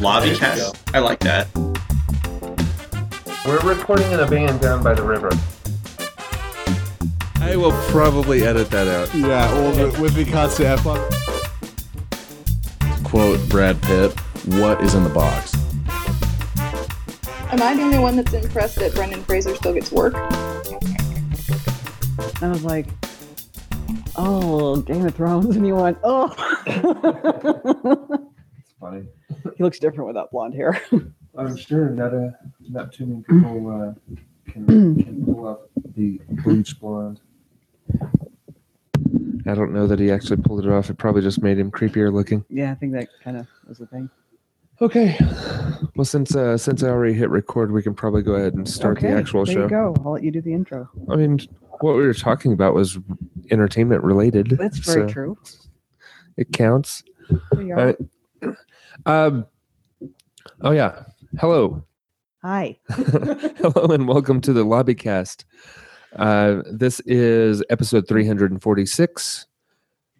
Lobby There cast. I like that. We're recording in a van down by the river. I will probably edit that out. Yeah, well, with me constant have fun. Quote Brad Pitt, what is in the box? Am I the only one that's impressed that Brendan Fraser still gets work? I was like, oh, Game of Thrones. And he went, oh. It's funny. he looks different without blonde hair. I'm sure not a not too many people uh, can can pull off the bleach blonde. I don't know that he actually pulled it off. It probably just made him creepier looking. yeah, I think that kind of was the thing. Okay. Well, since uh, since I already hit record, we can probably go ahead and start okay, the actual there show. you go. I'll let you do the intro. I mean, what we were talking about was entertainment related. That's very so true. It counts. There you are. Uh, um. Oh yeah. Hello. Hi. Hello and welcome to the Lobbycast. Uh, this is episode 346,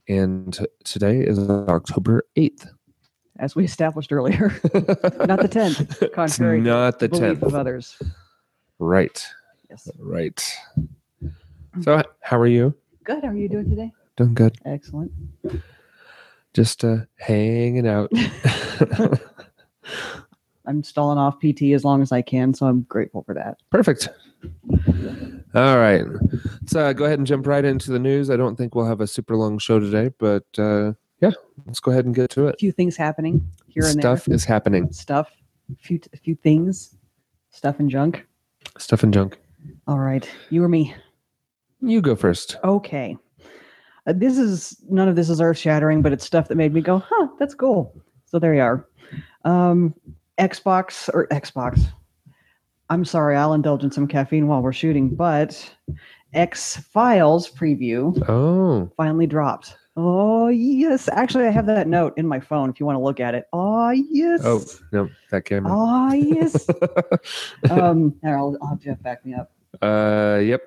and t- today is October 8th. As we established earlier, not the 10th, It's contrary not the to belief of others. Right, Yes. right. So, how are you? Good. How are you doing today? Doing good. Excellent. Just uh, hanging out. I'm stalling off PT as long as I can, so I'm grateful for that. Perfect. All right. Let's uh, go ahead and jump right into the news. I don't think we'll have a super long show today, but uh, yeah, let's go ahead and get to it. A few things happening here and Stuff is happening. Stuff. A few, a few things. Stuff and junk. Stuff and junk. All right. You or me? You go first. Okay. Uh, this is none of this is earth shattering, but it's stuff that made me go, huh, that's cool. So there you are. Um, Xbox or Xbox. I'm sorry, I'll indulge in some caffeine while we're shooting, but X Files preview Oh, finally dropped. Oh yes, actually, I have that note in my phone if you want to look at it. Oh yes. oh no, that camera. Oh yes. um, here, I'll, I'll have Geoff back me up. uh, yep.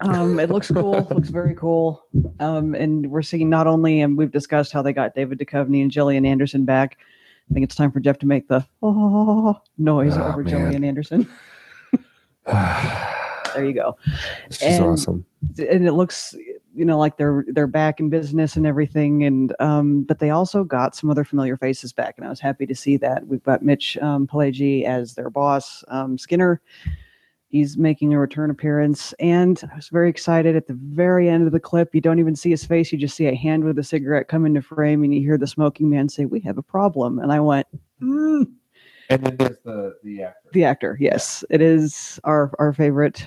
Um, it looks cool. looks very cool. Um, and we're seeing not only, and we've discussed how they got David Duchovny and Gillian Anderson back. I think it's time for Geoff to make the oh noise Oh, over man. Gillian Anderson. There you go. is And- awesome. And it looks, you know, like they're they're back in business and everything. And um, but they also got some other familiar faces back, and I was happy to see that. We've got Mitch um, Pileggi as their boss, um, Skinner. He's making a return appearance, and I was very excited. At the very end of the clip, you don't even see his face; you just see a hand with a cigarette come into frame, and you hear the smoking man say, "We have a problem." And I went, mm. And it is the the actor. "The actor, yes, it is our our favorite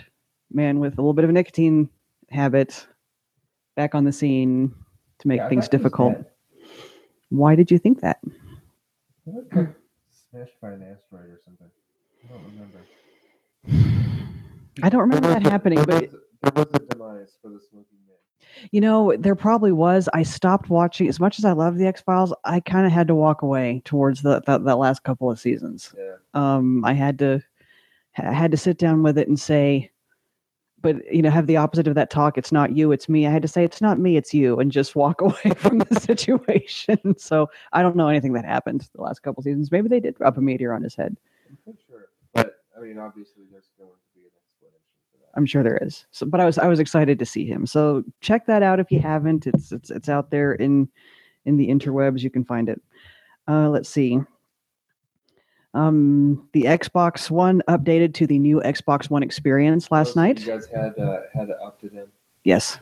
man with a little bit of a nicotine habit, back on the scene to make Yeah, things thought he was difficult." Why did you think that? I thought he got Smashed by an asteroid or something. I don't remember. I don't remember that happening, there but was, there was a demise for the smoking man. You know, there probably was. I stopped watching as much as I love the X Files. I kind of had to walk away towards the that, that last couple of seasons. Yeah. Um, I had to I had to sit down with it and say, but you know, have the opposite of that talk. It's not you, it's me. I had to say it's not me, it's you, and just walk away from the situation. So I don't know anything that happened the last couple seasons. Maybe they did drop a meteor on his head. I'm pretty sure. But I mean, obviously, there's going to be an explanation for that. I'm sure there is. So, but I was I was excited to see him. So check that out if you haven't. It's it's it's out there in in the interwebs. You can find it. Uh, let's see. Um, the Xbox One updated to the new Xbox One experience last Most of night. You guys had uh, had it opted in, Yes.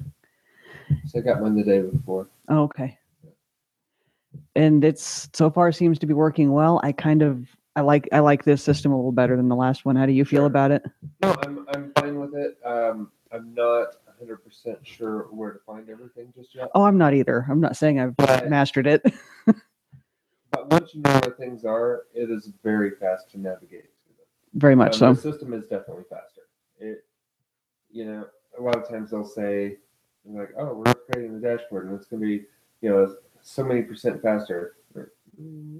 so I got one the day before. Oh, okay. And it's so far seems to be working well. I kind of I like I like this system a little better than the last one. How do you feel Sure. about it? No, I'm I'm fine with it. Um, I'm not 100 percent sure where to find everything just yet. Oh, I'm not either. I'm not saying I've But- mastered it. But once you know where things are, it is very fast to navigate. Very much Um, so. The system is definitely faster. It, you know, a lot of times they'll say, like, "Oh, we're upgrading the dashboard, and it's going to be, you know, so many percent faster." Mm,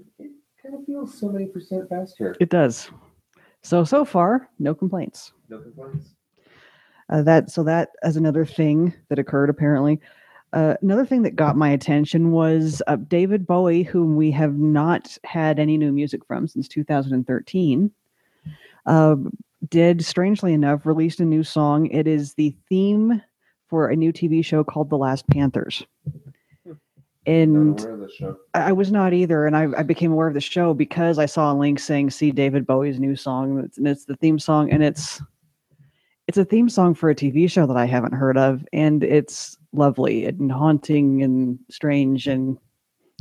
It kind of feels so many percent faster. It does. So so far, no complaints. No complaints. Uh, that so that as another thing that occurred apparently. Uh, another thing that got my attention was uh, David Bowie, whom we have not had any new music from since 2013. Uh, did strangely enough released a new song. It is the theme for a new TV show called The Last Panthers. And aware of the show. I I was not either, and I, I became aware of the show because I saw a link saying "See David Bowie's new song," and it's, and it's the theme song, and it's it's a theme song for a TV show that I haven't heard of, and it's lovely and haunting and strange, and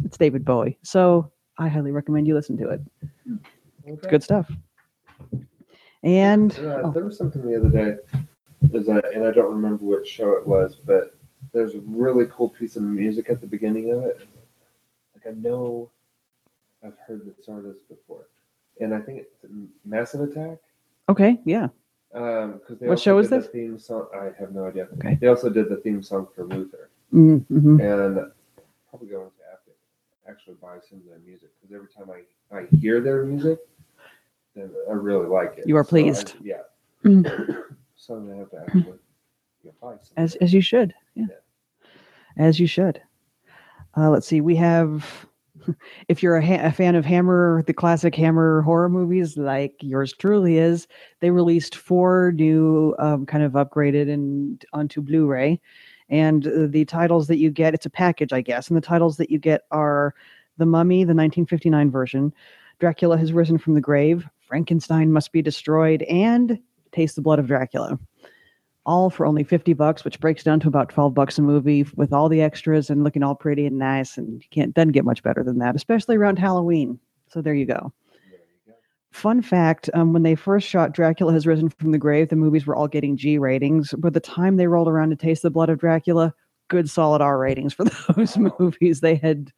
it's David Bowie. So I highly recommend you listen to it. It's good stuff. And Uh, oh. there was something the other day, is that, and I don't remember which show it was, but there's a really cool piece of music at the beginning of it. Like I know I've heard this artist before, and I think it's Massive Attack. okay, yeah, Um, because they What show is this? The theme song. I have no idea. Okay. They also did the theme song for Luther, mm-hmm. and probably going to have to actually buy some of their music because every time I I hear their music, then I really like it. You are So I- pleased. yeah. Mm. So I'm gonna have to actually as as you should yeah. As you should. Uh, let's see we have if you're a, ha- a fan of hammer the classic hammer horror movies like yours truly is they released four new um, kind of upgraded and onto blu-ray. And uh, the titles that you get it's a package i guess and the titles that you get are the mummy the 1959 version dracula has risen from the grave frankenstein must be destroyed and taste the blood of dracula all for only 50 bucks which breaks down to about 12 bucks a movie with all the extras and looking all pretty and nice and you can't doesn't get much better than that especially around halloween so there you go There you go. fun fact um, when they first shot dracula has risen from the grave the movies were all getting g ratings by the time they rolled around to taste the blood of dracula good solid r ratings for those Wow. movies they had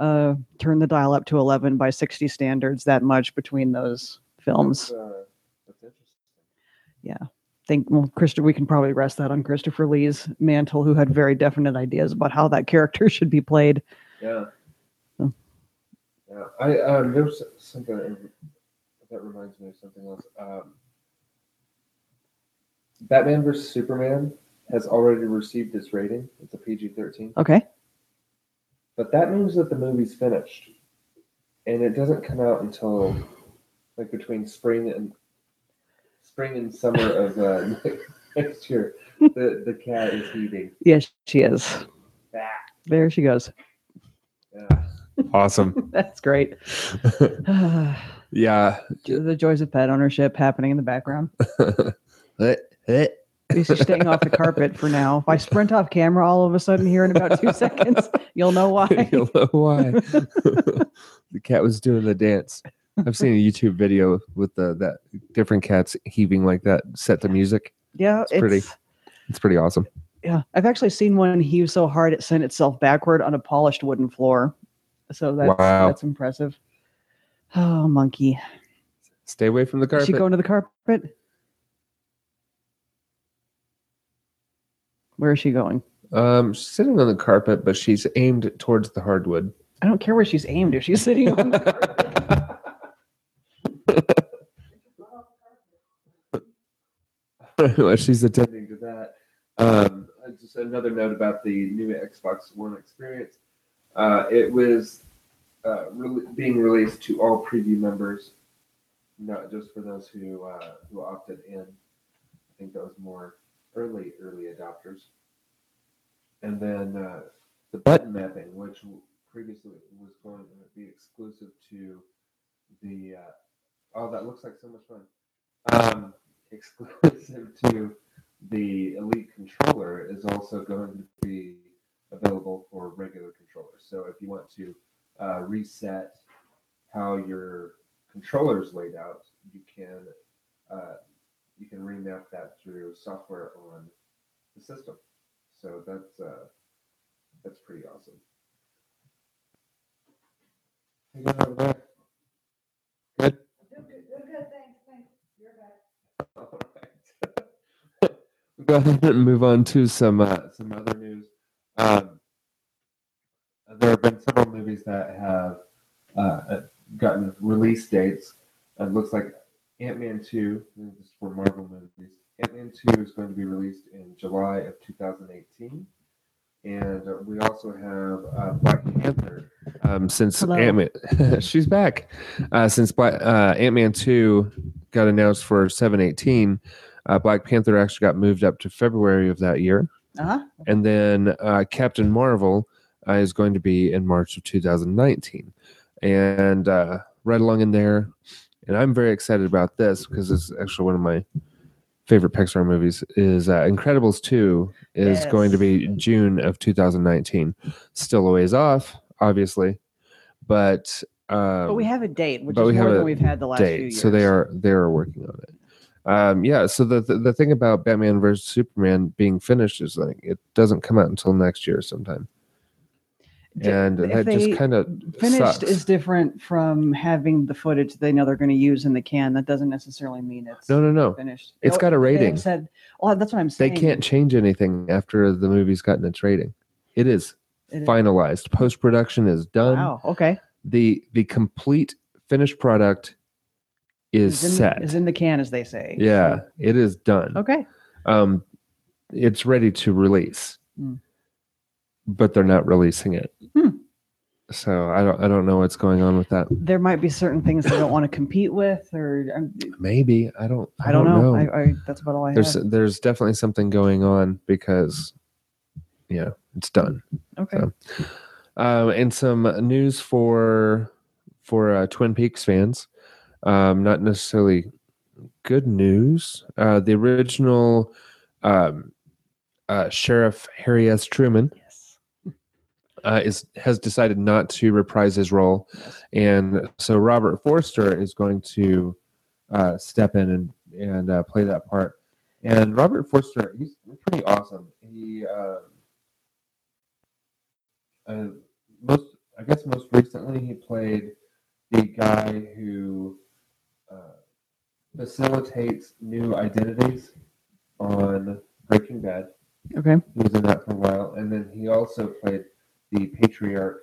uh, turned the dial up to 11 by 60 standards that much between those films That's, uh, that's interesting. Think well christopher we can probably rest that on christopher lee's mantle who had very definite ideas about how that character should be played Yeah. Hmm. Yeah. I um there's something that reminds me of something else. Um Batman vs Superman has already received its rating. It's a PG thirteen. okay But that means that the movie's finished. And it doesn't come out until like between spring and spring and summer of uh, next year. The the cat is heaving. yes she is Ah, there she goes yeah. Awesome. that's great yeah. the joys of pet ownership happening in the background Eh, she's staying off the carpet for now if i sprint off camera all of a sudden here in about two seconds you'll know why You'll know why. the cat was doing the dance. I've seen a YouTube video with the that different cats heaving like that set to music. yeah It's pretty. It's pretty awesome. yeah i've actually seen one heave so hard it sent itself backward on a polished wooden floor so that's Wow. that's impressive oh monkey Stay away from the carpet. Is she going to the carpet? Where is she going? um, she's sitting on the carpet, but she's aimed towards the hardwood. I don't care where she's aimed. If she's sitting on the carpet. She's attending. to that. Um, just another note about the new Xbox One experience. Uh, it was uh, really being released to all preview members, not just for those who uh, who opted in. I think that was more early early adopters. And then uh, the button mapping, which previously was going to be exclusive to the. Uh, oh, that looks like so much fun. Um, exclusive to the Elite controller is also going to be available for regular controllers. So if you want to uh, reset how your controller is laid out, you can uh, you can remap that through software on the system. So that's uh, that's pretty awesome. Good. All right. Go ahead and move on to some. Uh, some other news. Um, there have been several movies that have uh, gotten release dates. It looks like Ant Man 2, this is for Marvel movies. Ant Man 2 is going to be released in July of 2018. and uh, we also have uh, Black Panther. Um, since. Ant Man, she's back. Uh, since Black, uh, Ant Man two got announced for seven eighteen, uh, Black Panther actually got moved up to February of that year, Uh-huh. and then uh, Captain Marvel uh, is going to be in March of two thousand nineteen, and uh, right along in there, and I'm very excited about this because it's actually one of my favorite Pixar movies. Is uh, Incredibles two is going to be June of two thousand nineteen. Still a ways off, obviously, but um, But we have a date, which is more than we've had the last few date, years. so they are they are working on it. Um, yeah. So the, the the thing about Batman versus Superman being finished is like it doesn't come out until next year sometime, and if that just kind of finished sucks. is different from having the footage they know they're going to use in the can. That doesn't necessarily mean it's no no no. finished. It's Oh, got a rating. Said, well, that's what I'm saying. They can't change anything after the movie's gotten its rating. It is It finalized. Post production is done. Wow. Okay. the the complete finished product is in, set. is in the can, as they say. yeah, it is done. Okay. Um, it's ready to release, Hmm. but they're not releasing it. Hmm. So I don't I don't know what's going on with that. There might be certain things they don't want to compete with, or um, Maybe I don't I don't know. I, I, that's about all I there's have. there's definitely something going on because yeah, it's done. Okay. so. Um, and some news for for uh, Twin Peaks fans. Um, not necessarily good news. Uh, the original um, uh, Sheriff Harry S. Truman Yes. uh, is has decided not to reprise his role, Yes. and so Robert Forster is going to uh, step in and and uh, play that part. And Robert Forster, he's pretty awesome. He uh, uh, most, I guess, most recently he played the guy who facilitates new identities on Breaking Bad. Okay. He was in that for a while, and then he also played the patriarch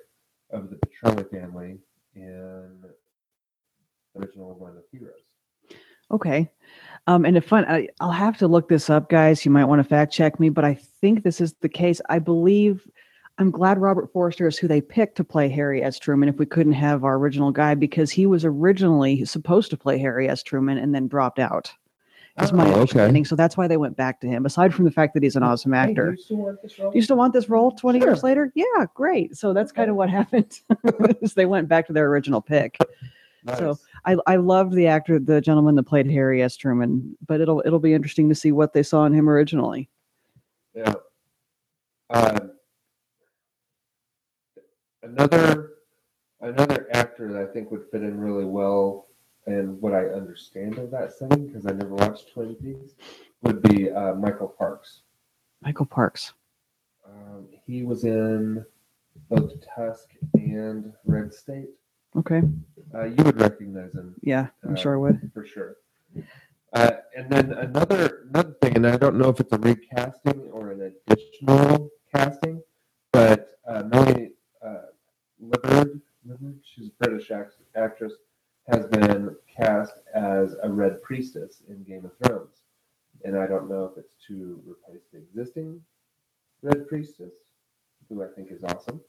of the Petrelli family in the original Run of Heroes. Okay. Um, and if fun, I, I'll have to look this up, guys. You might want to fact check me, but I think this is the case. I believe I'm glad Robert Forster is who they picked to play Harry S. Truman if we couldn't have our original guy because he was originally supposed to play Harry S. Truman and then dropped out. Is my Oh, okay. understanding. So that's why they went back to him, aside from the fact that he's an awesome actor. Hey, do you still want this role? Do you still want this role 20 years later? Yeah, great. So that's kind of what happened. is they went back to their original pick. so- I, I loved the actor, the gentleman that played Harry S. Truman, but it'll it'll be interesting to see what they saw in him originally. Yeah. Uh, another another actor that I think would fit in really well, and what I understand of that setting because I never watched Twin Peaks, would be uh, Michael Parks. Michael Parks. Um, he was in both Tusk and Red State. Okay. Uh, you would recognize him Yeah, I'm Uh, sure I would. for sure. Uh, and then another another thing, and I don't know if it's a recasting or an additional casting, but uh, Melanie uh, Liburd, Liburd, she's a British act- actress, has been cast as a Red Priestess in Game of Thrones, and I don't know if it's to replace the existing Red Priestess, who I think is awesome,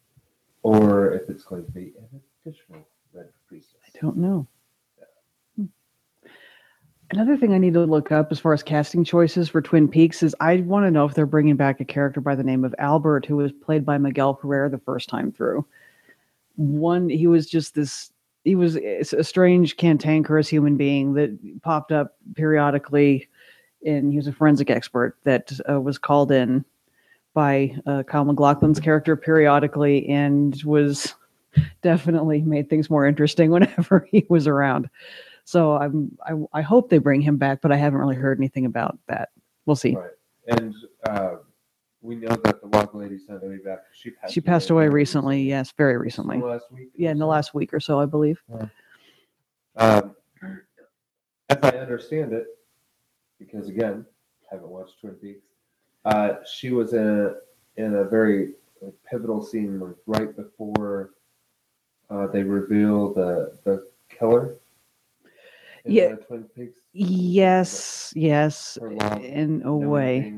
or if it's going to be an additional Red Priestess. I don't know. Hmm. Another thing I need to look up as far as casting choices for Twin Peaks is I want to know if they're bringing back a character by the name of Albert, who was played by Miguel Ferrer the first time through. One, he was just this. He was a strange, cantankerous human being that popped up periodically, and he was a forensic expert that uh, was called in by uh, Kyle MacLachlan's character periodically, and was definitely made things more interesting whenever he was around. So I'm I, I hope they bring him back, but I haven't really heard anything about that. We'll see. Right. And uh, we know that the Log Lady's not going to be back. She passed. She passed away recently. Yes, very recently. Last week. Yeah, in the last week or so, I believe. Um, as I understand it, because again, I haven't watched Twin Peaks. Uh, she was in a, in a very pivotal scene like, right before uh, they reveal the the killer. Yeah. Yes, yes, in a way.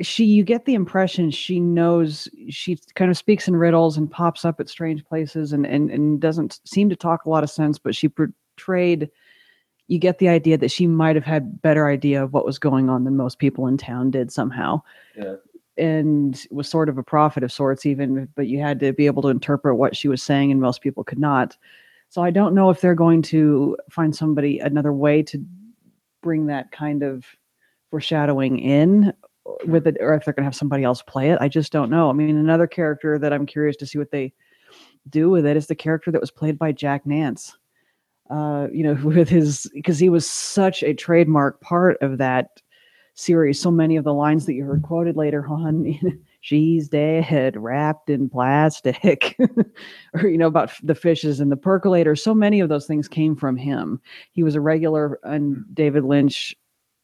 she you get the impression she knows she kind of speaks in riddles and pops up at strange places and and, and doesn't seem to talk a lot of sense but she portrayed you get the idea that she might have had better idea of what was going on than most people in town did somehow Yeah. and was sort of a prophet of sorts even but you had to be able to interpret what she was saying and most people could not so i don't know if they're going to find somebody another way to bring that kind of foreshadowing in with it or if they're going to have somebody else play it i just don't know. I mean another character that i'm curious to see what they do with it is the character that was played by jack nance uh you know with his because he was such a trademark part of that series. So many of the lines that you heard quoted later on she's dead wrapped in plastic or you know about the fishes and the percolator. So many of those things came from him. He was a regular on david lynch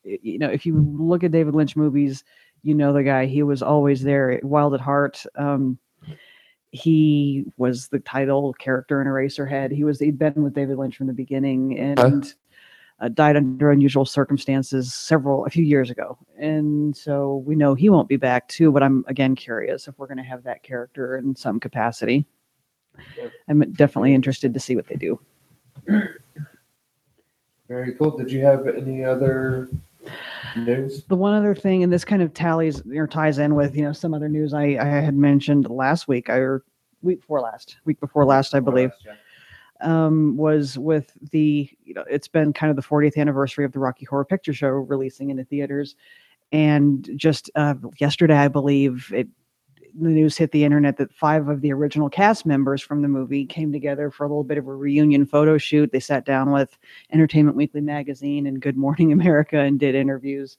you know if you look at david lynch movies you know the guy. He was always there wild at heart. Um he was the title character in eraserhead. He was he'd been with david lynch from the beginning and uh, died under unusual circumstances several a few years ago and so we know he won't be back too but i'm again curious if we're going to have that character in some capacity Yeah. i'm definitely interested to see what they do Very cool. Did you have any other news? the one other thing and this kind of tallies or ties in with you know some other news i, I had mentioned last week or week before last week before last i believe um, was with the you know it's been kind of the 40th anniversary of the Rocky Horror Picture Show releasing into theaters, and just uh, yesterday I believe it the news hit the internet that five of the original cast members from the movie came together for a little bit of a reunion photo shoot. They sat down with Entertainment Weekly magazine and Good Morning America and did interviews.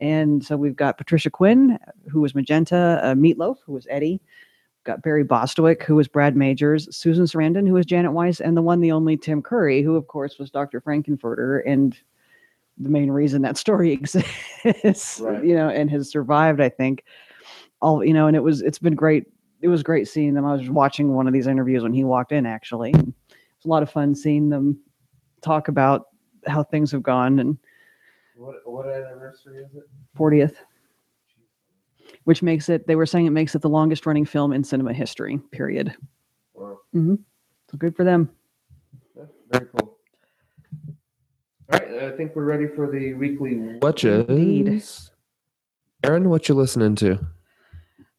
And so we've got Patricia Quinn, who was Magenta, uh, Meatloaf, who was Eddie, got Barry Bostwick, who was Brad Majors, Susan Sarandon, who was Janet Weiss, and the one, the only Tim Curry, who of course was Dr. Frank-N-Furter, and the main reason that story exists, Right. you know, and has survived, I think. All you know, and it was it's been great. It was great seeing them. I was watching one of these interviews when he walked in, actually. It's a lot of fun seeing them talk about how things have gone and What what anniversary is it? 40th, which makes it, they were saying it makes it the longest running film in cinema history, period. Wow. So good for them. Yeah, very cool. All right, I think we're ready for the weekly. Watches. Indeed. Erin, what you listening to?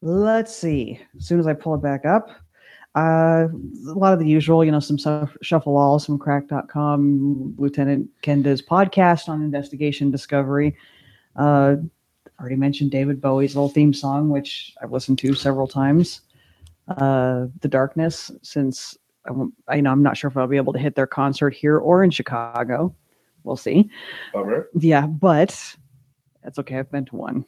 Let's see. As soon as I pull it back up, uh, a lot of the usual, you know, some stuff, Shuffle All, some Crack.com, Lieutenant Kenda's podcast on investigation discovery. Uh, already mentioned David Bowie's little theme song, which I've listened to several times. Uh, the Darkness, since I, you know I'm not sure if I'll be able to hit their concert here or in Chicago. We'll see. Bummer. Yeah, but that's okay. I've been to one.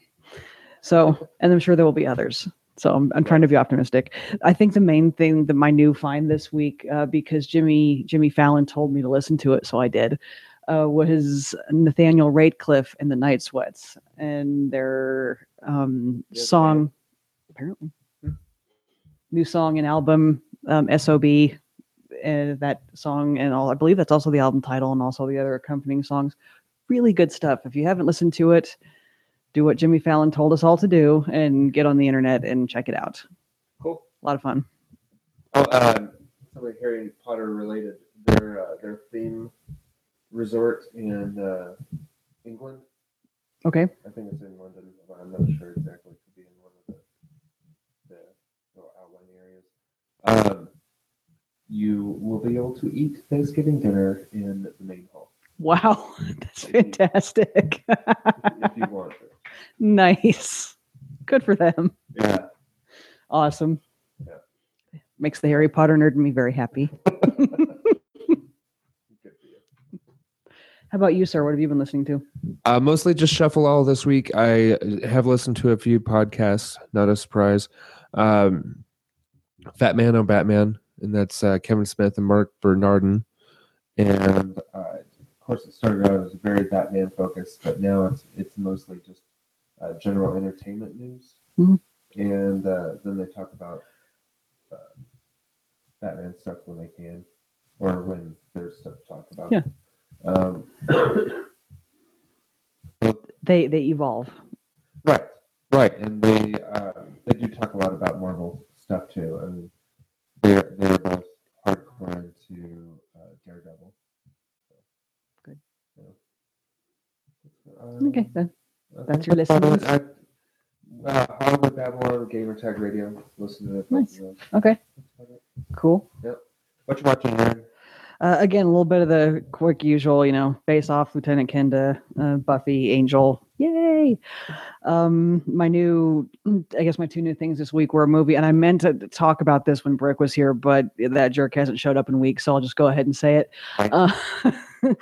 So, and I'm sure there will be others. So I'm, I'm trying to be optimistic. I think the main thing that my new find this week, uh, because Jimmy Jimmy Fallon told me to listen to it, so I did, uh, was Nathaniel Rateliff and the Night Sweats and their um, Yeah, the song, apparently, new song and album, um, SOB. And that song and all, I believe that's also the album title and also the other accompanying songs. Really good stuff. If you haven't listened to it, do what Jimmy Fallon told us all to do and get on the internet and check it out. Cool. A lot of fun. Oh, um, something Harry Potter related. Their uh, their theme resort in uh, England. Okay. I think it's in London, but I'm not sure exactly. It could be in one of the the outlying areas. Um, you will be able to eat Thanksgiving dinner in the main hall Wow. That's fantastic. if you want to. nice. Good for them. Yeah. Awesome. Yeah. Makes the Harry Potter nerd in me very happy. Good for you. How about you, sir? What have you been listening to? Uh, mostly just shuffle all this week. I have listened to a few podcasts. Not a surprise. Um, Fat Man on Batman, and that's uh, Kevin Smith and Marc Bernardin. And uh, of course, it started out as very Batman focused, but now it's it's mostly just uh, general entertainment news. Mhm. And uh, then they talk about uh, Batman stuff when they can, or when there's stuff to talk about. Yeah. Um, They they evolve. right, right, and they uh, they do talk a lot about Marvel stuff too. I mean, they're they're both hardcore into uh, Daredevil. Good. Yeah. Um, Okay, then That's your list. I, uh, Hollywood Babylon, Gamer Tag Radio. Listen to it. Nice. okay, cool. Yep. What you watching, Erin? Uh, again, a little bit of the quick usual, you know, face off Lieutenant Kenda, uh, Buffy, Angel. Yay! Um, my new, I guess my two new things this week were a movie, and I meant to talk about this when Brick was here, but that jerk hasn't showed up in weeks, so I'll just go ahead and say it. Uh,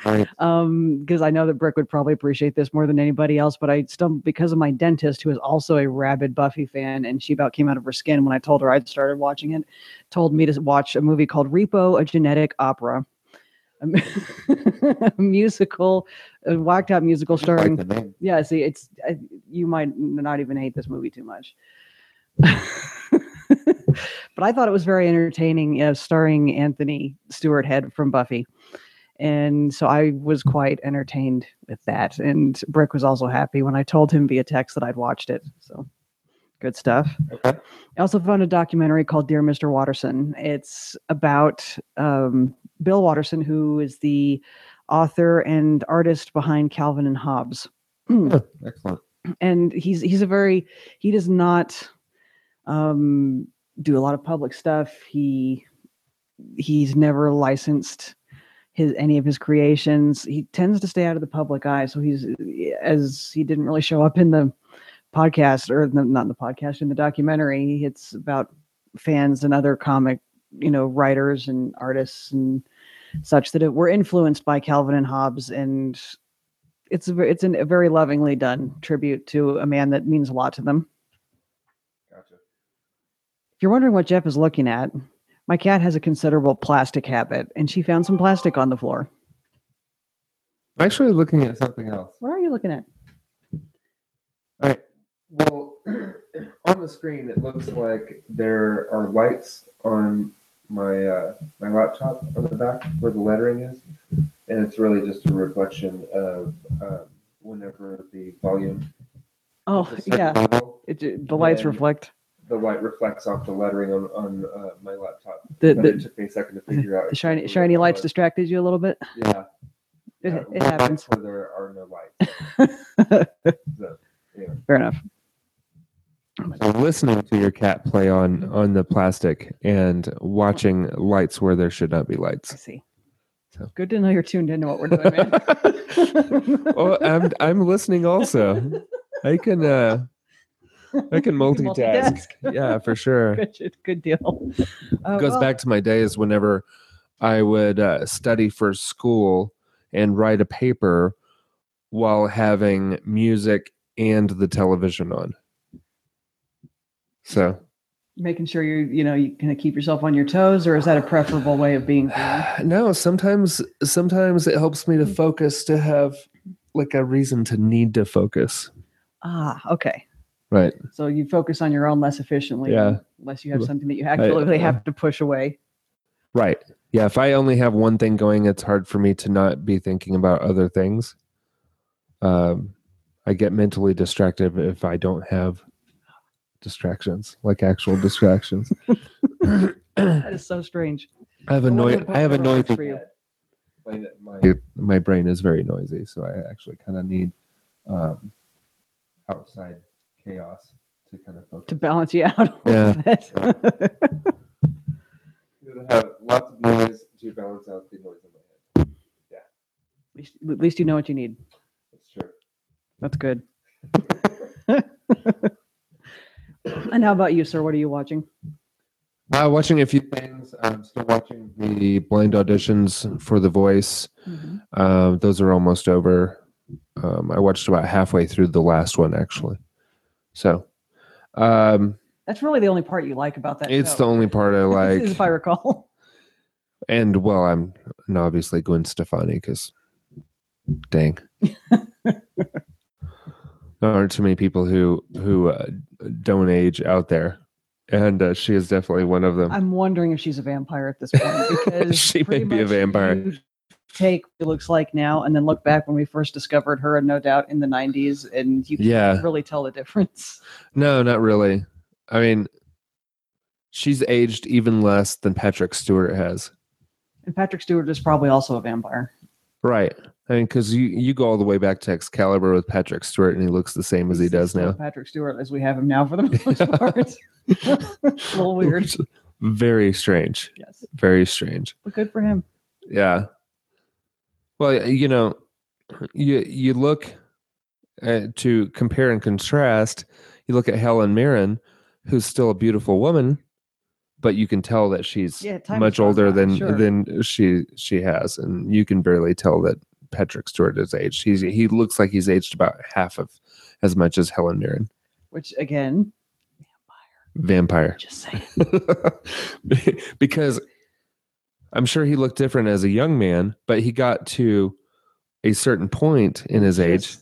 Right. um, because I know that Brick would probably appreciate this more than anybody else, but I still, because of my dentist, who is also a rabid Buffy fan, and she about came out of her skin when I told her I'd started watching it, told me to watch a movie called Repo, a genetic opera. A musical, a whacked out musical starring. Like. Yeah, see, it's I, you might not even hate this movie too much. but I thought it was very entertaining, uh, starring Anthony Stewart Head from Buffy. And so I was quite entertained with that. And Brick was also happy when I told him via text that I'd watched it. So good stuff. Okay. I also found a documentary called Dear Mr. Watterson. It's about um, Bill Watterson, who is the author and artist behind Calvin and Hobbes. Excellent. and he's he's a very he does not um do a lot of public stuff he he's never licensed his any of his creations he tends to stay out of the public eye so he's as he didn't really show up in the podcast or the, not in the podcast in the documentary it's about fans and other comic you know writers and artists and such that it, were influenced by calvin and hobbes and it's a, it's an, a very lovingly done tribute to a man that means a lot to them. Gotcha. If you're wondering what Geoff is looking at, my cat has a considerable plastic habit, and she found some plastic on the floor. I'm actually looking at something else. What are you looking at? All right. Well, on the screen, it looks like there are lights on my uh, my laptop on the back where the lettering is, and it's really just a reflection of um, whenever the volume. Oh, yeah, it, the lights reflect. The light reflects off the lettering on on uh, my laptop. The, But it took me a second to figure out. the shiny exactly shiny lights was. distracted you a little bit. Yeah, It, yeah, it happens. lights Where there are no lights. So, yeah. Fair enough. So listening to your cat play on on the plastic and watching lights where there should not be lights. I lights. see. So- Good to know you're tuned into what we're doing, man. oh, I'm I'm listening also. I can uh I can multitask. Yeah, for sure. good, good deal. Uh, goes well, back to my days whenever I would uh, study for school and write a paper while having music and the television on. So making sure you you know you kind of keep yourself on your toes, or is that a preferable way of being? no, sometimes sometimes it helps me to focus to have like a reason to need to focus. Ah, okay. Right. So you focus on your own less efficiently, Yeah. unless you have something that you actually uh, have to push away. Right. Yeah, if I only have one thing going, it's hard for me to not be thinking about other things. Um, I get mentally distracted if I don't have distractions, like actual distractions. I That is so strange. I have a noise. I have a noise. for you? My, my, My brain is very noisy, so I actually kind of need um, outside chaos to kind of focus. To balance you out. a Yeah. little bit. You have lots of noise to balance out the noise in my head. at, least, at least you know what you need. That's true. That's good. and how about you, sir? What are you watching? uh, watching a few things. I'm still watching the blind auditions for The Voice. Um, those are almost over. Um, I watched about halfway through the last one, actually. So, um, That's really the only part you like about that. it's show. the only part I like. if I recall. and well, I'm and obviously Gwen Stefani because, dang, there aren't too many people who who uh, don't age out there, and uh, she is definitely one of them. I'm wondering if she's a vampire at this point because She may be a vampire. Take what it looks like now and then look back when we first discovered her and no doubt in the 90s and you can Yeah. really tell the difference. No, not really. I mean, she's aged even less than Patrick Stewart has. And Patrick Stewart is probably also a vampire. Right. I mean, because you you go all the way back to Excalibur with Patrick Stewart, and he looks the same as he does now. Patrick Stewart as we have him now for the most part. a little weird. Very strange. Yes. Very strange. But good for him. Yeah. Well, you know, you you look at, to compare and contrast. You look at Helen Mirren, who's still a beautiful woman, but you can tell that she's Yeah, much older than sure. than she she has, and you can barely tell that Patrick Stewart is aged. He's he looks like he's aged about half of as much as Helen Mirren. Which again, vampire. Vampire. just saying. because I'm sure he looked different as a young man, but he got to a certain point in his age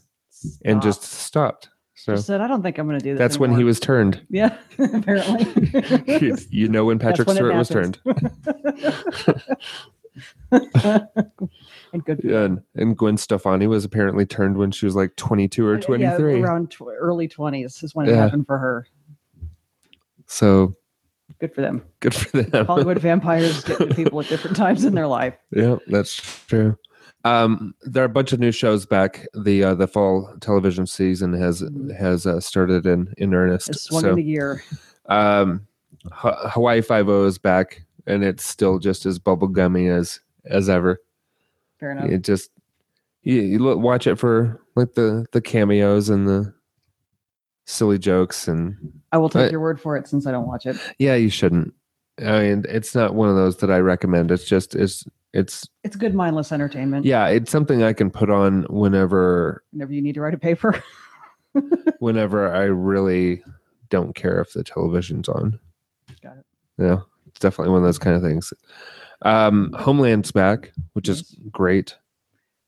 and just stopped. So Just said, I don't think I'm going to do this. that's when he was turned. Yeah, apparently. you, you know when Patrick when Stewart was turned. and good. Yeah, and, and Gwen Stefani was apparently turned when she was like 22 or Uh, 23. Yeah, around tw- early 20s is when it Yeah. happened for her. so Good for them. good for them. Hollywood vampires get to people at different times in their life. Yeah, that's true. Um, there are a bunch of new shows back. The uh, the fall television season has has uh, started in in earnest. It's one So, the year. um, Ha- Hawaii Five O is back, and it's still just as bubblegummy as as ever. Fair enough. It just you, you look, watch it for like the the cameos and the silly jokes, and I will take I- your word for it since I don't watch it. yeah, you shouldn't. I mean, it's not one of those that I recommend. It's just it's it's It's good mindless entertainment. yeah, it's something I can put on whenever Whenever you need to write a paper. whenever I really don't care if the television's on. Got it. Yeah, it's definitely one of those kind of things. Um, Homeland's back, which is great.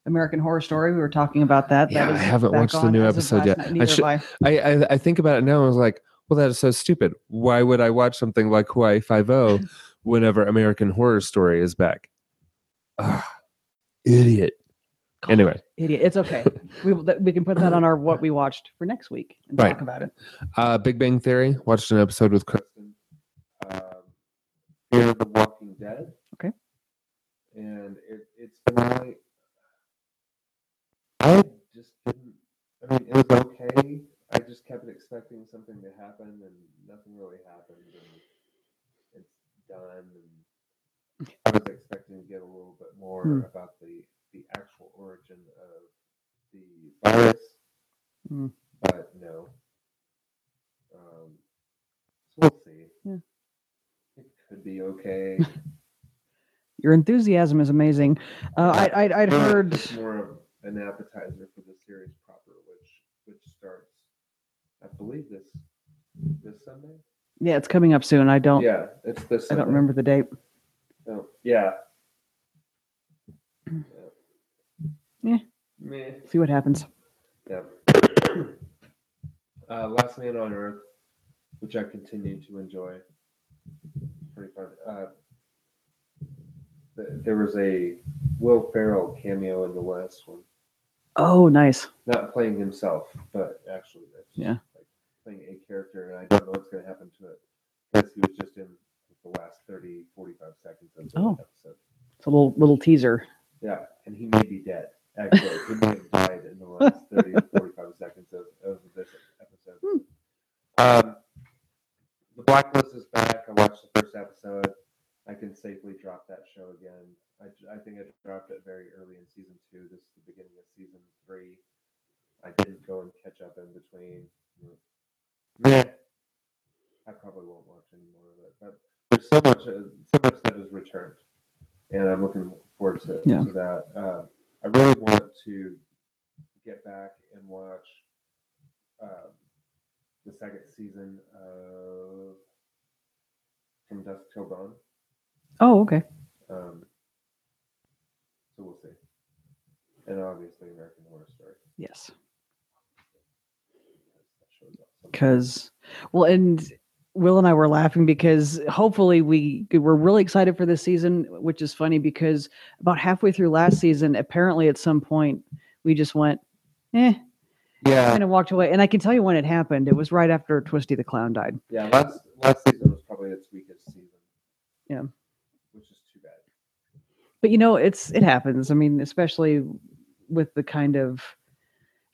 American Horror Story. We were talking about that. Yeah, that I haven't watched the new episode yet. I should- I. I, I I think about it now. I was like, well, that is so stupid. Why would I watch something like Hawaii Five O whenever American Horror Story is back? Ah, idiot. Anyway, Idiot. It's okay. we we can put that on our what we watched for next week and Right. talk about it. uh, Big Bang Theory. Watched an episode with Kristen. Um, Fear the Walking Dead. Okay. And it, it's finale. I just didn't. I mean, it was okay. I just kept expecting something to happen, and nothing really happened. And it's done. And I was expecting to get a little bit more Hmm. about the the actual origin of the virus, Hmm. but no. Um, so we'll see. Yeah. It could be okay. Your enthusiasm is amazing. Uh, I, I'd, I'd heard. more of an appetizer for the series proper, which which starts, I believe this this Sunday. Yeah, it's coming up soon. I don't. Yeah, it's this. I Sunday. don't remember the date. Oh, yeah. Yeah. Meh. See what happens. Yeah. uh, Last Man on Earth, which I continue to enjoy. Pretty fun. Uh, th- there was a Will Ferrell cameo in the last one. Oh, nice. Not playing himself, but actually, that's Yeah. Playing a character, and I don't know what's going to happen to it because he was just in the last 30, 45 seconds of the Oh. episode. It's a little little teaser. Yeah, and he may be dead. Actually, he may have died in the last 30, 45 seconds of, of this episode. Hmm. Um, the Blacklist is back. I watched the first episode. I can safely drop that show again. I, I think I dropped it very early in season two. This is the beginning of season three. I didn't go and catch up in between. Meh. I probably won't watch any more of it. But there's so much, uh, so much that is returned, and I'm looking forward to, Yeah. to that. Uh, I really want to get back and watch um, the second season of From Dusk Till Dawn. Oh, okay. Um, so we'll see. And obviously, American Horror Story. Yes. That show is awesome. Because, well, and Will and I were laughing because hopefully we we're really excited for this season, which is funny because about halfway through last season, apparently at some point we just went, eh, Yeah, kind of walked away. And I can tell you when it happened. It was right after Twisty the Clown died. yeah. Last last season was probably its weakest season. Yeah. which is too bad. But you know, it's it happens. I mean, especially with the kind of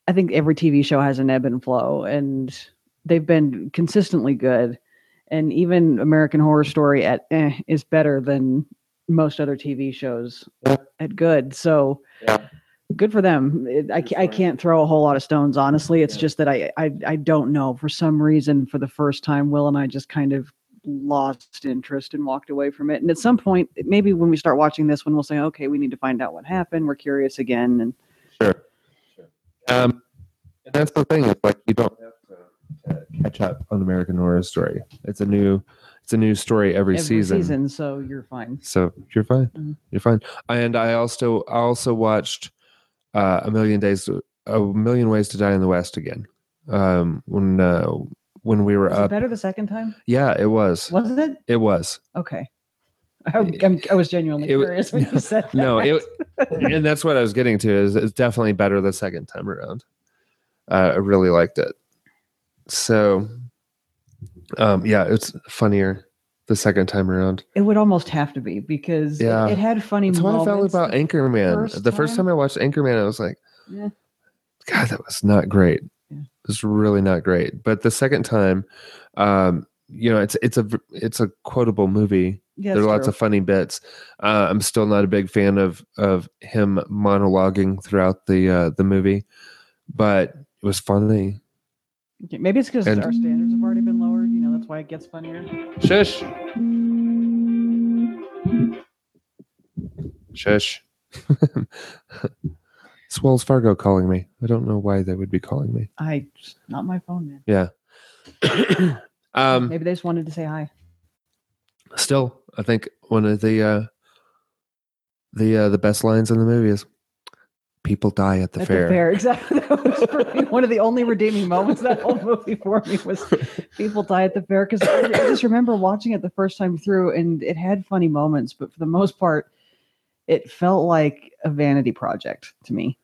I think every TV show has an ebb and flow and they've been consistently good. And even American Horror Story at eh, is better than most other TV shows at good. So Yeah. good for them. It, I, I can't throw a whole lot of stones, honestly. It's Yeah. just that I, I I don't know. For some reason, for the first time, Will and I just kind of lost interest and walked away from it. And at some point, maybe when we start watching this one, we'll say, okay, we need to find out what happened. We're curious again. And Sure. Um, and that's the thing. It's like you don't have to, to catch up on American Horror Story. It's a new, it's a new story every, every season. season, so you're fine. So you're fine. Mhm. You're fine. And I also, I also watched uh, a million days, a million ways to die in the West again. Um, when uh, when we were Was it up, better the second time? yeah, it was. Was it? It was. Okay. I, I'm, I was genuinely It curious when you said that. No, it, and that's what I was getting to. Is it's definitely better the second time around. Uh, I really liked it. So, um, yeah, it's funnier the second time around. It would almost have to be because it- Yeah. it, had funny That's what I felt moments. about Anchorman. first the first time? time I watched Anchorman, I was like, Yeah. God, that was not great. Yeah. It's really not great. But the second time, um, you know, it's it's a it's a quotable movie. There are lots true. of funny bits. Uh, I'm still not a big fan of of him monologuing throughout the uh, the movie, but it was funny. Okay, Maybe it's because our standards have already been lowered. You know, that's why it gets funnier. Shush. Shush. it's Wells Fargo calling me. I don't know why they would be calling me. I not my phone, man. Yeah. um. Maybe they just wanted to say hi. Still, I think one of the uh, the uh, the best lines in the movie is "People die at the At fair." the fair, exactly. That was me one of the only redeeming moments that whole movie for me was people die at the fair because I I just remember watching it the first time through and it had funny moments, but for the most part, it felt like a vanity project to me.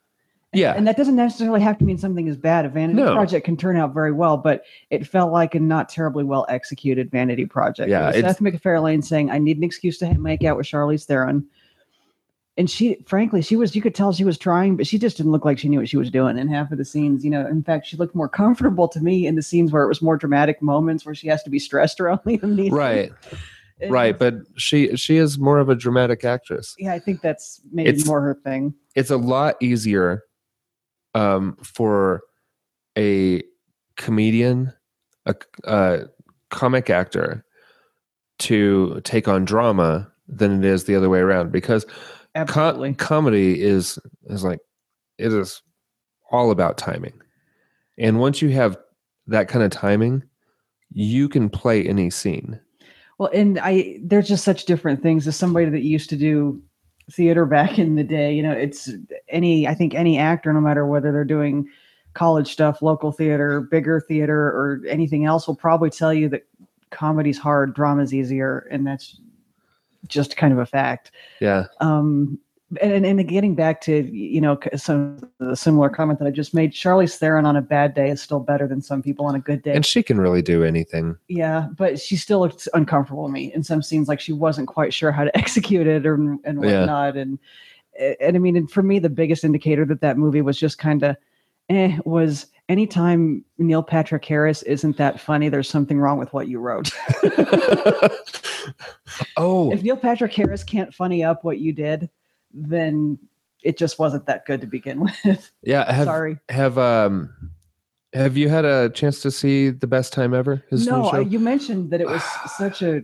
Yeah. And that doesn't necessarily have to mean something is bad. A vanity No. project can turn out very well, but it felt like a not terribly well executed vanity project. Yeah, it's- Seth MacFarlane saying, "I need an excuse to make out with Charlize Theron," and she, frankly, she was. You could tell she was trying, but she just didn't look like she knew what she was doing in half of the scenes. You know, in fact, she looked more comfortable to me in the scenes where it was more dramatic moments where she has to be stressed around Liam Neeson. Right, It right. But she she is more of a dramatic actress. yeah, I think that's maybe It's- more her thing. It's a lot easier um, for a comedian, a, a comic actor, to take on drama than it is the other way around because Absolutely. comedy is is like it is all about timing. And once you have that kind of timing you can play any scene. Well, and I there's just such different things. As somebody that used to do theater back in the day. You know, it's any I think any actor, no matter whether they're doing college stuff, local theater, bigger theater, or anything else, will probably tell you that comedy's hard, drama's easier, and that's just kind of a fact. yeah Um, and, and getting back to you know some the similar comment that I just made, Charlize Theron on a bad day is still better than some people on a good day. and she can really do anything Yeah, but she still looked uncomfortable to me in some scenes, like she wasn't quite sure how to execute it or and Yeah. whatnot. And and I mean, and for me, the biggest indicator that that movie was just kind of eh was anytime Neil Patrick Harris isn't that funny, there's something wrong with what you wrote. oh if Neil Patrick Harris can't funny up what you did, then it just wasn't that good to begin with. yeah have Sorry. have um have you had a chance to see the best time ever his No, show I, you mentioned that it was such a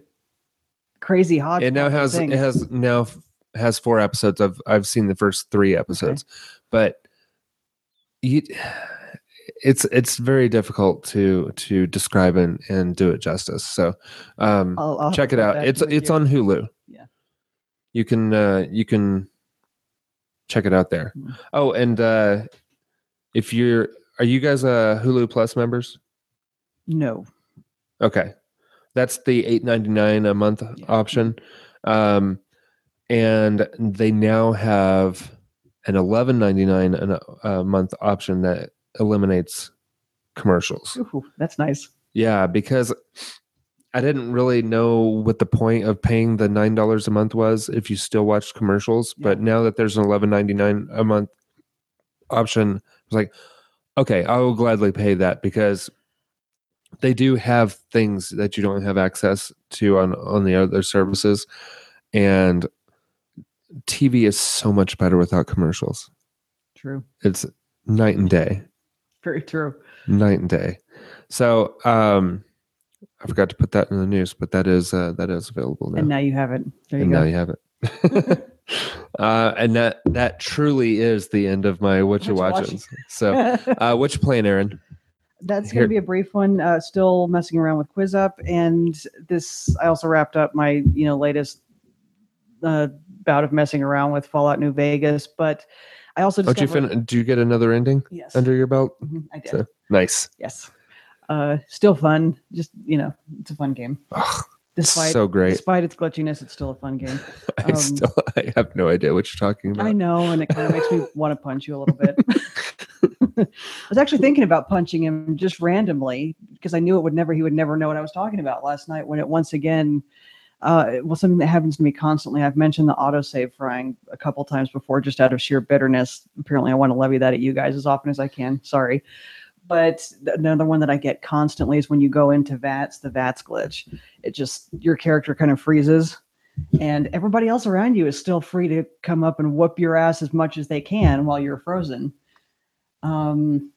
crazy hodgepodge. it now has it has now has four episodes i've i've seen the first three episodes but you, it's it's very difficult to to describe and and do it justice so um I'll- I'll check it out it's it's you. on hulu Yeah. you can uh you can check it out there Mm. oh and uh if you're are you guys uh hulu plus members No. Okay. That's the eight ninety nine a month Yeah. option, um, and they now have an eleven ninety nine a a month option that eliminates commercials. Ooh, that's nice. Yeah, because I didn't really know what the point of paying the nine dollars a month was if you still watched commercials. But now that there's an eleven ninety nine a month option, I was like, okay, I will gladly pay that because they do have things that you don't have access to on on the other services, and TV is so much better without commercials. True. It's night and day Very true. night and day. So um I forgot to put that in the news, but that is uh, that is available now. And now you have it. There you And go. now you have it. uh, and that that truly is the end of my what you watching. So uh, what you playing, Erin? That's going to be a brief one. Uh, still messing around with Quiz Up, and this I also wrapped up my you know latest uh, bout of messing around with Fallout New Vegas. But I also Don't you discovered, fin- do you get another ending yes, under your belt? Mhm, I did. So- Nice. Yes, uh, still fun. Just you know, it's a fun game. Ugh, Despite so great. despite its glitchiness, it's still a fun game. I um, still I have no idea what you're talking about. I know, and it kind of makes me want to punch you a little bit. I was actually thinking about punching him just randomly because I knew it would never he would never know what I was talking about last night when it once again uh well something that happens to me constantly. I've mentioned the autosave frying a couple times before just out of sheer bitterness. Apparently I want to levy that at you guys as often as I can. Sorry. But another one that I get constantly is when you go into VATS, the VATS glitch. It just your character kind of freezes and everybody else around you is still free to come up and whoop your ass as much as they can while you're frozen. Um,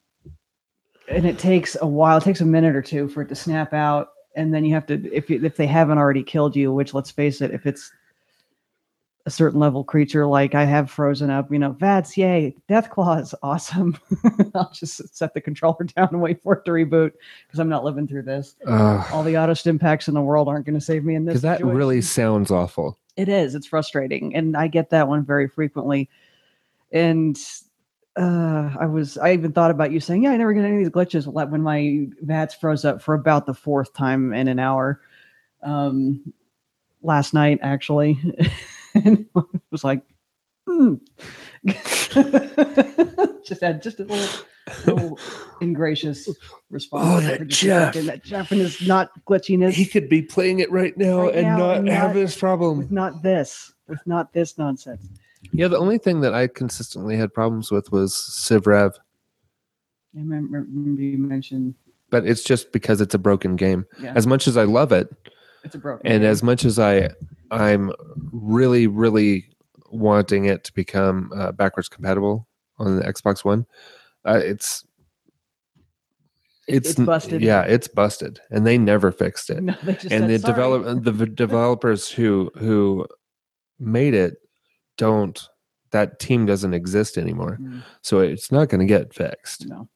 and it takes a while. It takes a minute or two for it to snap out, and then you have to if if they haven't already killed you. Which let's face it, if it's a certain level creature like I have frozen up, you know, Vats, yay, Death Claws, awesome. I'll just set the controller down and wait for it to reboot because I'm not living through this. Ugh, All the auto stim packs in the world aren't going to save me in this. because that really sounds awful. It is. It's frustrating, and I get that one very frequently. And uh, I was, I even thought about you saying, "Yeah, I never get any of these glitches." When my VATS froze up for about the fourth time in an hour, um, last night actually, and it was like, hmm. just had just a little, little ingracious response. Oh, that for just a Geoff. second. That Geoff and his not glitchiness. He could be playing it right now Right and now not and have not- this problem. with not this, with not this nonsense. Yeah, the only thing that I consistently had problems with was CivRev, I remember, remember you mentioned, but it's just because it's a broken game. yeah, As much as I love it, it's a broken. and game. as much as I, I'm really, really wanting it to become uh, backwards compatible on the Xbox One, uh, it's, it's It's busted. Yeah, it's busted, and they never fixed it. no, they just and said, the develop the developers who who made it don't that team doesn't exist anymore. Mm, so it's not going to get fixed. No,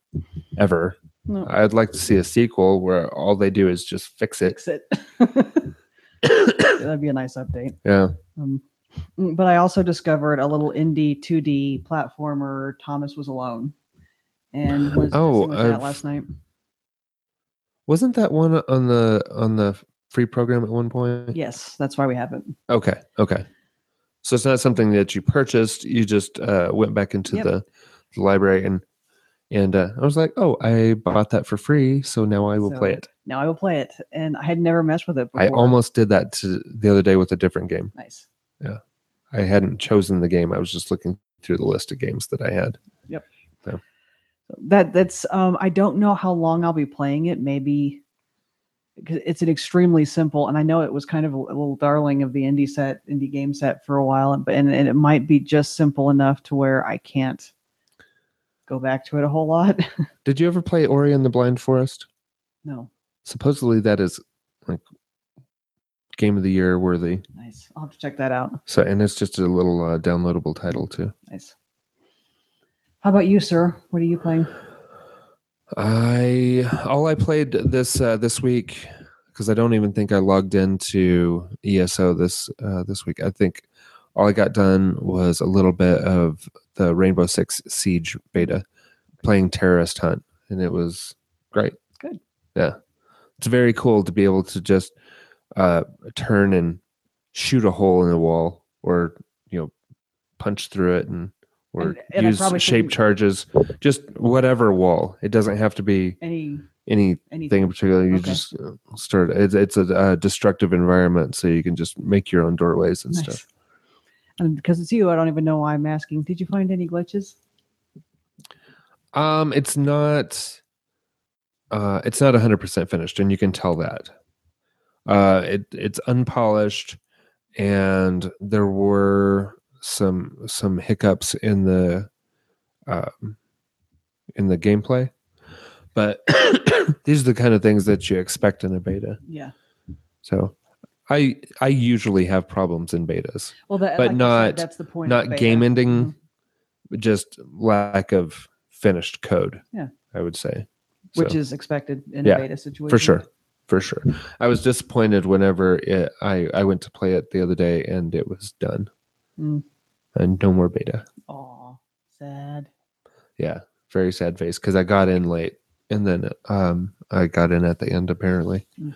ever. No, i'd like to see a sequel where all they do is just fix it. Fix it. That'd be a nice update. yeah Um, mm, but I also discovered a little indie 2D platformer. Thomas was alone, and was Oh, that last night. wasn't that one on the on the free program at one point Yes, that's why we have it. okay okay so it's not something that you purchased you just uh, went back into Yep. the, the library and and uh, i was like oh i bought that for free so now i will play it Now I will play it, and I had never messed with it before. I almost did that to the other day with a different game. nice. Yeah, I hadn't chosen the game. I was just looking through the list of games that I had. Yep. So. That that's um i don't know how long i'll be playing it maybe 'cause it's an extremely simple and i know it was kind of a, a little darling of the indie set indie game set for a while but and, and it might be just simple enough to where i can't go back to it a whole lot Did you ever play Ori and the Blind Forest? no Supposedly that is like game of the year worthy. nice i'll have to check that out So and it's just a little uh, downloadable title too. nice how about you sir what are you playing I all I played this uh, this week because I don't even think I logged into ESO this uh, this week. I think all I got done was a little bit of the Rainbow Six Siege beta, playing Terrorist Hunt, and it was great. Good. Yeah, it's very cool to be able to just uh, turn and shoot a hole in the wall, or you know, punch through it and or And- and use shape charges. Just whatever wall. It doesn't have to be Any anything anything. in particular. You Okay. just uh, start. It's it's a, uh destructive environment, so you can just make your own doorways and Nice. stuff. And because it's you, I don't even know why I'm asking. Did you find any glitches? Um, it's not. Uh, it's not hundred percent finished, and you can tell that. Uh, it it's unpolished, and there were some some hiccups in the, um, in the gameplay, but these are the kind of things that you expect in a beta. Yeah. So, I I usually have problems in betas, Well, that, But like I said, not- that's the point. not game ending, Mhm. just lack of finished code. Yeah. I would say. which So, is expected in Yeah, a beta situation. for sure, for sure. I was disappointed whenever it, I I went to play it the other day and it was done, Mm. and no more beta. Oh, sad. Yeah, very sad face because I got in late and then um I got in at the end apparently, Mm.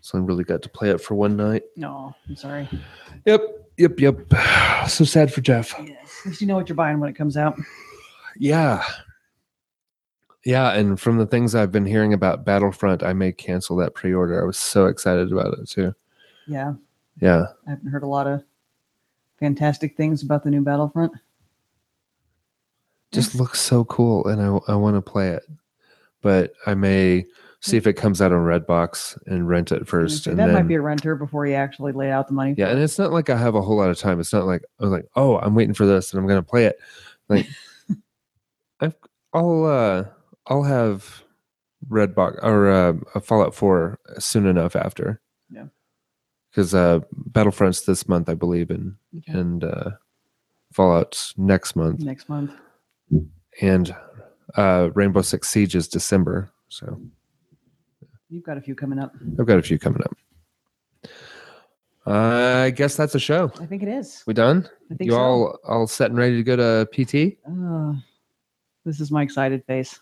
So I really got to play it for one night. No, I'm sorry. Yep, yep, yep. So sad for Geoff. Yes. At least you know what you're buying when it comes out. Yeah. Yeah, and from the things I've been hearing about Battlefront, I may cancel that pre-order. I was so excited about it too. Yeah. Yeah. I haven't heard a lot of fantastic things about the new Battlefront. Just looks so cool and I I want to play it. But I may see if it comes out on Redbox and rent it first that and might then be a renter before you actually lay out the money. Yeah, and it's not like I have a whole lot of time. It's not like I was like, "Oh, I'm waiting for this and I'm going to play it." Like I've I'll uh I'll have Redbox or uh, a Fallout 4 soon enough after. Yeah. Cuz uh Battlefront's this month, I believe, and Okay. and uh Fallout's next month next month. and uh Rainbow Six Siege is December. So, You've got a few coming up. I've got a few coming up. I guess that's a show. I think it is. We done? I think You so. all all set and ready to go to PT? Uh, this is my excited face.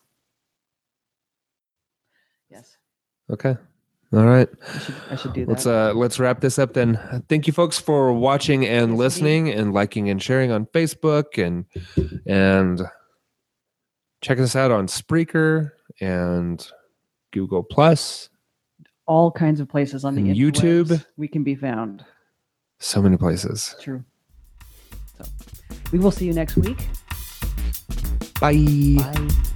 Yes, Okay. All right. I should, I should do that. Let's uh let's wrap this up then. Thank you folks for watching and listening and liking and sharing on Facebook and and check us out on Spreaker and Google Plus. All kinds of places on the YouTube. we can be found. So many places. True. So we will see you next week. Bye. Bye.